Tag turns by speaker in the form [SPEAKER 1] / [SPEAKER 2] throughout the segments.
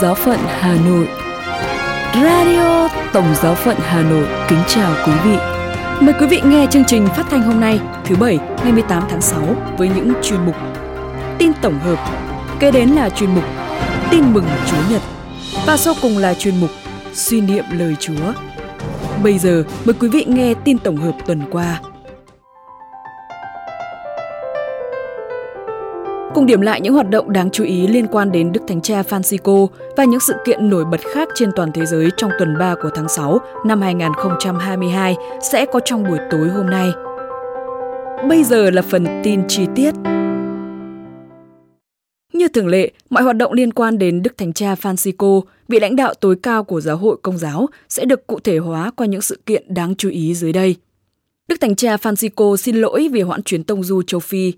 [SPEAKER 1] Giáo phận Hà Nội Radio Tổng giáo phận Hà Nội kính chào quý vị. Mời quý vị nghe chương trình phát thanh hôm nay, thứ Bảy, ngày 18 tháng 6 với những chuyên mục Tin tổng hợp, kế đến là chuyên mục Tin mừng Chúa Nhật và sau cùng là chuyên mục Suy niệm lời Chúa. Bây giờ mời quý vị nghe tin tổng hợp tuần qua. Cùng điểm lại những hoạt động đáng chú ý liên quan đến Đức Thánh Cha Francisco và những sự kiện nổi bật khác trên toàn thế giới trong tuần 3 của tháng 6 năm 2022 sẽ có trong buổi tối hôm nay. Bây giờ là phần tin chi tiết. Như thường lệ, mọi hoạt động liên quan đến Đức Thánh Cha Francisco, vị lãnh đạo tối cao của giáo hội công giáo, sẽ được cụ thể hóa qua những sự kiện đáng chú ý dưới đây. Đức Thánh Cha Francisco xin lỗi vì hoãn chuyến tông du châu Phi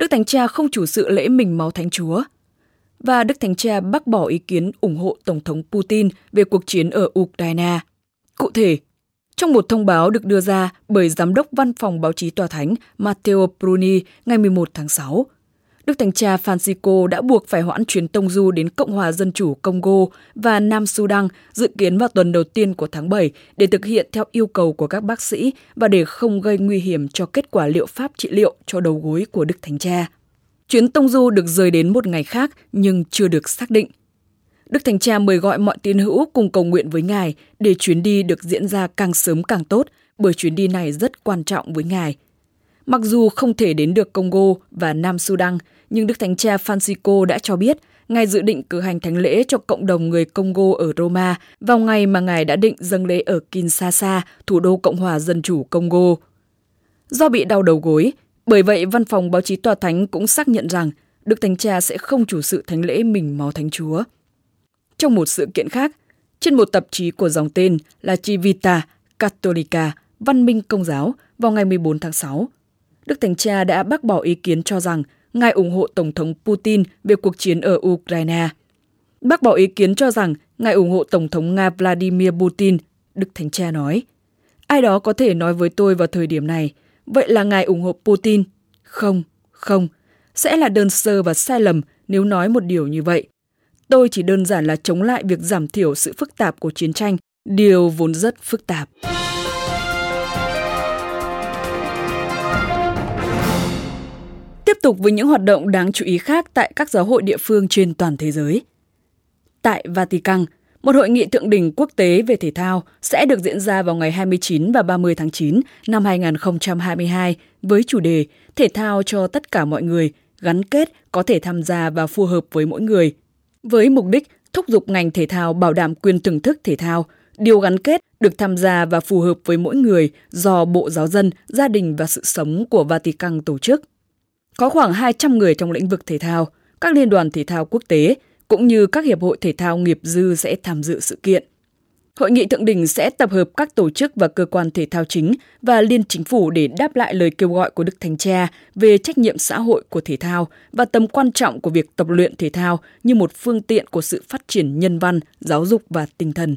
[SPEAKER 1] Đức Thánh Cha không chủ sự lễ mình máu Thánh Chúa. Và Đức Thánh Cha bác bỏ ý kiến ủng hộ Tổng thống Putin về cuộc chiến ở Ukraine. Cụ thể, trong một thông báo được đưa ra bởi Giám đốc Văn phòng Báo chí Tòa Thánh Matteo Bruni ngày 11 tháng 6, Đức Thánh Cha Francisco đã buộc phải hoãn chuyến tông du đến Cộng hòa Dân chủ Congo và Nam Sudan dự kiến vào tuần đầu tiên của tháng 7 để thực hiện theo yêu cầu của các bác sĩ và để không gây nguy hiểm cho kết quả liệu pháp trị liệu cho đầu gối của Đức Thánh Cha. Chuyến tông du được rời đến một ngày khác nhưng chưa được xác định. Đức Thánh Cha mời gọi mọi tín hữu cùng cầu nguyện với Ngài để chuyến đi được diễn ra càng sớm càng tốt bởi chuyến đi này rất quan trọng với Ngài – Mặc dù không thể đến được Congo và Nam Sudan, nhưng Đức Thánh Cha Francisco đã cho biết Ngài dự định cử hành thánh lễ cho cộng đồng người Congo ở Roma vào ngày mà Ngài đã định dâng lễ ở Kinshasa, thủ đô Cộng hòa Dân chủ Congo. Do bị đau đầu gối, bởi vậy văn phòng báo chí tòa thánh cũng xác nhận rằng Đức Thánh Cha sẽ không chủ sự thánh lễ mình máu Thánh Chúa. Trong một sự kiện khác, trên một tạp chí của dòng tên là Civita Cattolica, Văn minh Công giáo, vào ngày 14 tháng 6, Đức Thánh Cha đã bác bỏ ý kiến cho rằng Ngài ủng hộ Tổng thống Putin về cuộc chiến ở Ukraine. Bác bỏ ý kiến cho rằng Ngài ủng hộ Tổng thống Nga Vladimir Putin, Đức Thánh Cha nói. Ai đó có thể nói với tôi vào thời điểm này, vậy là Ngài ủng hộ Putin? Không, không. Sẽ là đơn sơ và sai lầm nếu nói một điều như vậy. Tôi chỉ đơn giản là chống lại việc giảm thiểu sự phức tạp của chiến tranh, điều vốn rất phức tạp. Tiếp tục với những hoạt động đáng chú ý khác tại các giáo hội địa phương trên toàn thế giới. Tại Vatican, một hội nghị thượng đỉnh quốc tế về thể thao sẽ được diễn ra vào ngày 29 và 30 tháng 9 năm 2022 với chủ đề Thể thao cho tất cả mọi người, gắn kết, có thể tham gia và phù hợp với mỗi người. Với mục đích thúc giục ngành thể thao bảo đảm quyền thưởng thức thể thao, điều gắn kết được tham gia và phù hợp với mỗi người do Bộ Giáo dân, Gia đình và Sự sống của Vatican tổ chức. Có khoảng 200 người trong lĩnh vực thể thao, các liên đoàn thể thao quốc tế cũng như các hiệp hội thể thao nghiệp dư sẽ tham dự sự kiện. Hội nghị thượng đỉnh sẽ tập hợp các tổ chức và cơ quan thể thao chính và liên chính phủ để đáp lại lời kêu gọi của Đức Thánh Cha về trách nhiệm xã hội của thể thao và tầm quan trọng của việc tập luyện thể thao như một phương tiện của sự phát triển nhân văn, giáo dục và tinh thần.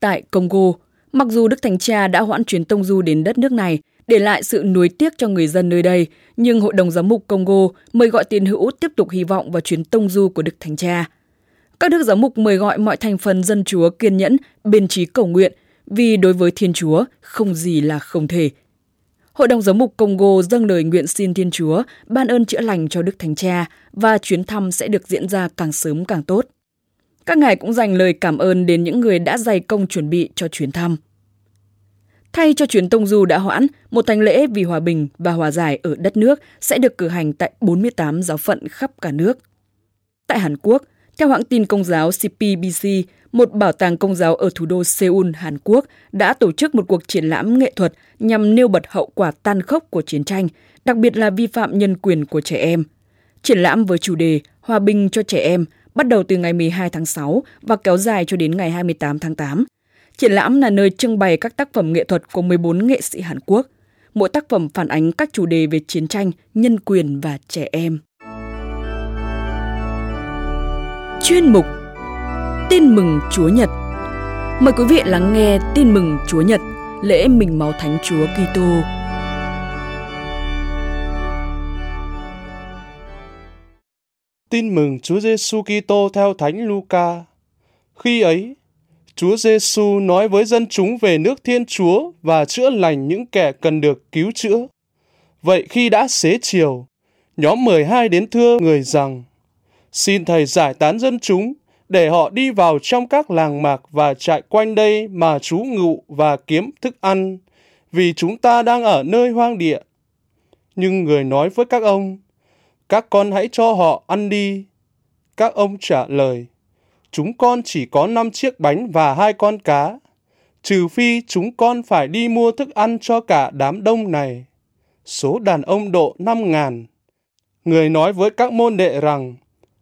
[SPEAKER 1] Tại Congo, mặc dù Đức Thánh Cha đã hoãn chuyến tông du đến đất nước này để lại sự nuối tiếc cho người dân nơi đây, nhưng Hội đồng Giám mục Congo mời gọi tín hữu tiếp tục hy vọng vào chuyến tông du của Đức Thánh Cha. Các đức giám mục mời gọi mọi thành phần dân Chúa kiên nhẫn, biên trí cầu nguyện, vì đối với Thiên Chúa không gì là không thể. Hội đồng giám mục Congo dâng lời nguyện xin Thiên Chúa ban ơn chữa lành cho Đức Thánh Cha và chuyến thăm sẽ được diễn ra càng sớm càng tốt. Các ngài cũng dành lời cảm ơn đến những người đã dày công chuẩn bị cho chuyến thăm. Thay cho chuyến tông du đã hoãn, một thánh lễ vì hòa bình và hòa giải ở đất nước sẽ được cử hành tại 48 giáo phận khắp cả nước. Tại Hàn Quốc, theo hãng tin công giáo CPBC, một bảo tàng công giáo ở thủ đô Seoul, Hàn Quốc đã tổ chức một cuộc triển lãm nghệ thuật nhằm nêu bật hậu quả tan khốc của chiến tranh, đặc biệt là vi phạm nhân quyền của trẻ em. Triển lãm với chủ đề Hòa bình cho trẻ em bắt đầu từ ngày 12 tháng 6 và kéo dài cho đến ngày 28 tháng 8 Triển lãm là nơi trưng bày các tác phẩm nghệ thuật của 14 nghệ sĩ Hàn Quốc. Mỗi tác phẩm phản ánh các chủ đề về chiến tranh, nhân quyền và trẻ em. Chuyên mục Tin mừng Chúa Nhật Mời quý vị lắng nghe Tin mừng Chúa Nhật, lễ mình máu Thánh Chúa Kitô.
[SPEAKER 2] Tin mừng Chúa Giêsu Kitô theo Thánh Luca. Khi ấy, Chúa Giêsu nói với dân chúng về nước Thiên Chúa và chữa lành những kẻ cần được cứu chữa. Vậy khi đã xế chiều, nhóm 12 đến thưa người rằng, xin Thầy giải tán dân chúng để họ đi vào trong các làng mạc và trại quanh đây mà trú ngụ và kiếm thức ăn, vì chúng ta đang ở nơi hoang địa. Nhưng người nói với các ông, các con hãy cho họ ăn đi. Các ông trả lời, chúng con chỉ có năm chiếc bánh và hai con cá, trừ phi chúng con phải đi mua thức ăn cho cả đám đông này. Số đàn ông độ năm ngàn. Người nói với các môn đệ rằng,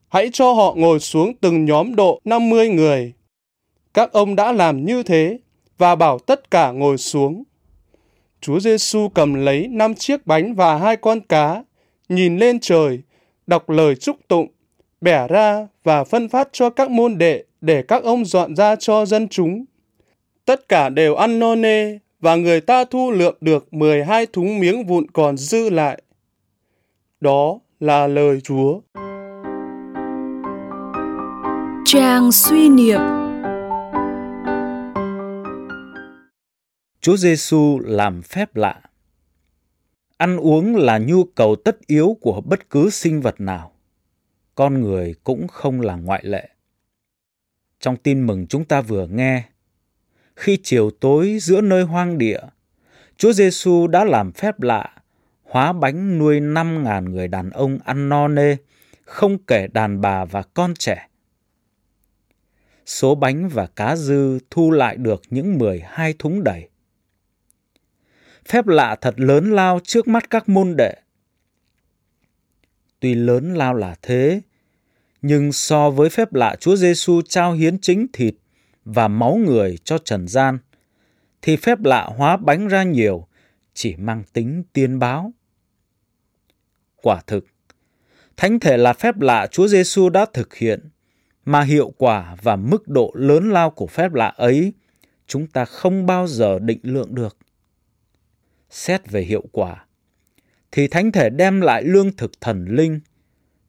[SPEAKER 2] hãy cho họ ngồi xuống từng nhóm độ 50 người. Các ông đã làm như thế và bảo tất cả ngồi xuống. Chúa Giêsu cầm lấy năm chiếc bánh và hai con cá, nhìn lên trời, đọc lời chúc tụng, bẻ ra và phân phát cho các môn đệ để các ông dọn ra cho dân chúng. Tất cả đều ăn no nê và người ta thu lượm được 12 thúng miếng vụn còn dư lại. Đó là lời Chúa.
[SPEAKER 1] Trang suy niệm
[SPEAKER 3] Chúa Giêsu làm phép lạ. Ăn uống là nhu cầu tất yếu của bất cứ sinh vật nào. Con người cũng không là ngoại lệ. Trong tin mừng chúng ta vừa nghe, khi chiều tối giữa nơi hoang địa, Chúa Giêsu đã làm phép lạ, hóa bánh nuôi năm ngàn người đàn ông ăn no nê, không kể đàn bà và con trẻ. Số bánh và cá dư thu lại được những mười hai thúng đầy phép lạ thật lớn lao trước mắt các môn đệ. Tuy lớn lao là thế, nhưng so với phép lạ Chúa Giêsu trao hiến chính thịt và máu người cho trần gian, thì phép lạ hóa bánh ra nhiều chỉ mang tính tiên báo. Quả thực, thánh thể là phép lạ Chúa Giêsu đã thực hiện, mà hiệu quả và mức độ lớn lao của phép lạ ấy chúng ta không bao giờ định lượng được xét về hiệu quả, thì thánh thể đem lại lương thực thần linh,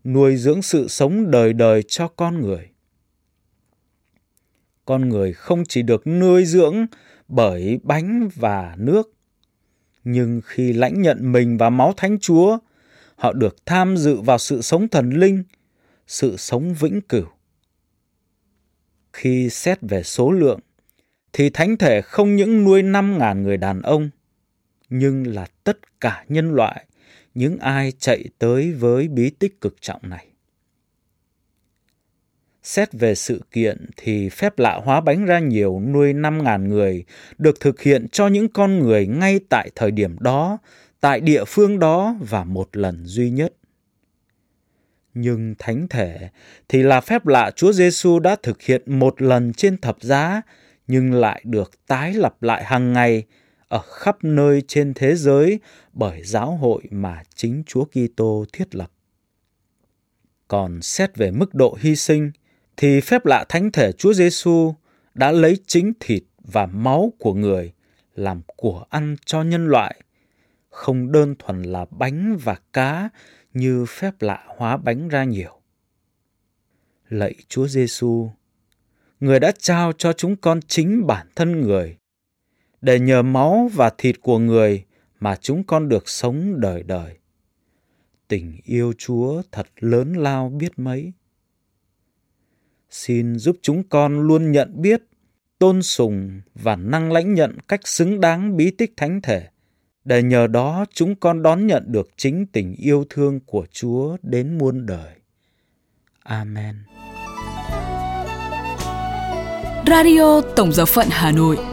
[SPEAKER 3] nuôi dưỡng sự sống đời đời cho con người. Con người không chỉ được nuôi dưỡng bởi bánh và nước, nhưng khi lãnh nhận mình và máu Thánh Chúa, họ được tham dự vào sự sống thần linh, sự sống vĩnh cửu. Khi xét về số lượng, thì thánh thể không những nuôi năm ngàn người đàn ông, nhưng là tất cả nhân loại, những ai chạy tới với bí tích cực trọng này. Xét về sự kiện thì phép lạ hóa bánh ra nhiều nuôi 5.000 người được thực hiện cho những con người ngay tại thời điểm đó, tại địa phương đó và một lần duy nhất. Nhưng thánh thể thì là phép lạ Chúa Giêsu đã thực hiện một lần trên thập giá nhưng lại được tái lập lại hàng ngày ở khắp nơi trên thế giới bởi giáo hội mà chính Chúa Kitô thiết lập. Còn xét về mức độ hy sinh thì phép lạ thánh thể Chúa Giêsu đã lấy chính thịt và máu của người làm của ăn cho nhân loại, không đơn thuần là bánh và cá như phép lạ hóa bánh ra nhiều. Lạy Chúa Giêsu, người đã trao cho chúng con chính bản thân người để nhờ máu và thịt của người mà chúng con được sống đời đời. Tình yêu Chúa thật lớn lao biết mấy. Xin giúp chúng con luôn nhận biết, tôn sùng và năng lãnh nhận cách xứng đáng bí tích thánh thể, để nhờ đó chúng con đón nhận được chính tình yêu thương của Chúa đến muôn đời. Amen.
[SPEAKER 1] Radio Tổng giáo phận Hà Nội